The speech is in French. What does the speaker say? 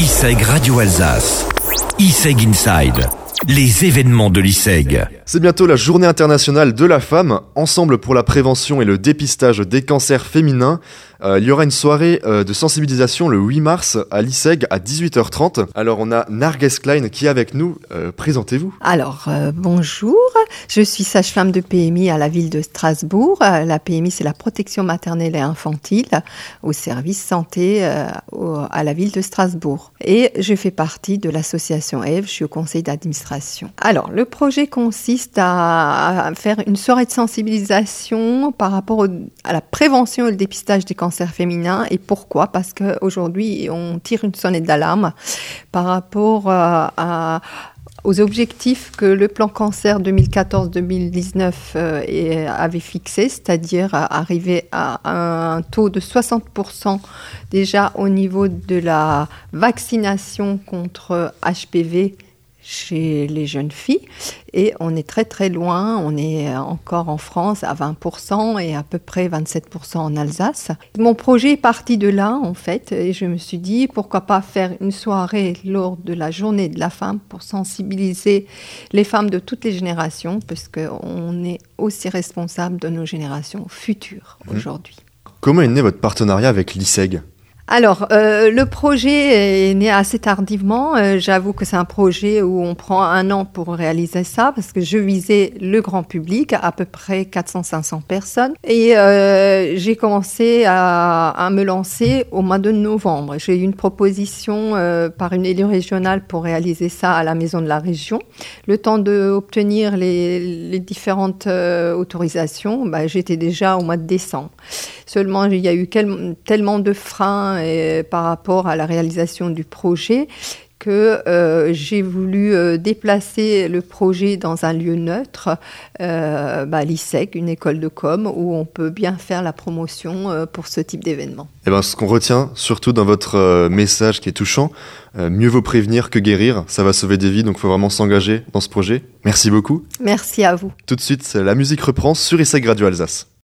ISEG Radio Alsace. ISEG Inside. Les événements de l'ISEG. C'est bientôt la journée internationale de la femme. Ensemble pour la prévention et le dépistage des cancers féminins. Euh, il y aura une soirée euh, de sensibilisation le 8 mars à l'ISEG à 18h30. Alors on a Narges Klein qui est avec nous. Euh, Présentez-vous. Alors bonjour, je suis sage-femme de PMI à la ville de Strasbourg. La PMI c'est la protection maternelle et infantile au service santé à la ville de Strasbourg. Et je fais partie de l'association EVE, je suis au conseil d'administration. Alors le projet consiste à, faire une soirée de sensibilisation par rapport à la prévention et le dépistage des cancers féminin. Et pourquoi? Parce qu'aujourd'hui, on tire une sonnette d'alarme par rapport euh, à, aux objectifs que le plan cancer 2014-2019 euh, avait fixé, c'est-à-dire arriver à un taux de 60% déjà au niveau de la vaccination contre HPV chez les jeunes filles. Et on est très très loin, on est encore en France à 20% et à peu près 27% en Alsace. Mon projet est parti de là en fait et je me suis dit pourquoi pas faire une soirée lors de la journée de la femme pour sensibiliser les femmes de toutes les générations parce qu'on est aussi responsable de nos générations futures mmh. aujourd'hui. Comment est né votre partenariat avec l'ISEG? Alors, euh, le projet est né assez tardivement. Euh, j'avoue que c'est un projet où on prend un an pour réaliser ça, parce que je visais le grand public, à peu près 400-500 personnes. Et euh, j'ai commencé à, me lancer au mois de novembre. J'ai eu une proposition par une élue régionale pour réaliser ça à la maison de la région. Le temps d'obtenir les, les, différentes autorisations, bah, j'étais déjà au mois de décembre. Seulement, il y a eu tellement de freins euh, par rapport à la réalisation du projet que euh, j'ai voulu euh, déplacer le projet dans un lieu neutre, bah, l'ISEC, une école de com, où on peut bien faire la promotion pour ce type d'événement. Et eh ben, ce qu'on retient, surtout dans votre message qui est touchant, mieux vaut prévenir que guérir, ça va sauver des vies, donc il faut vraiment s'engager dans ce projet. Merci beaucoup. Merci à vous. Tout de suite, la musique reprend sur ISEC Radio Alsace.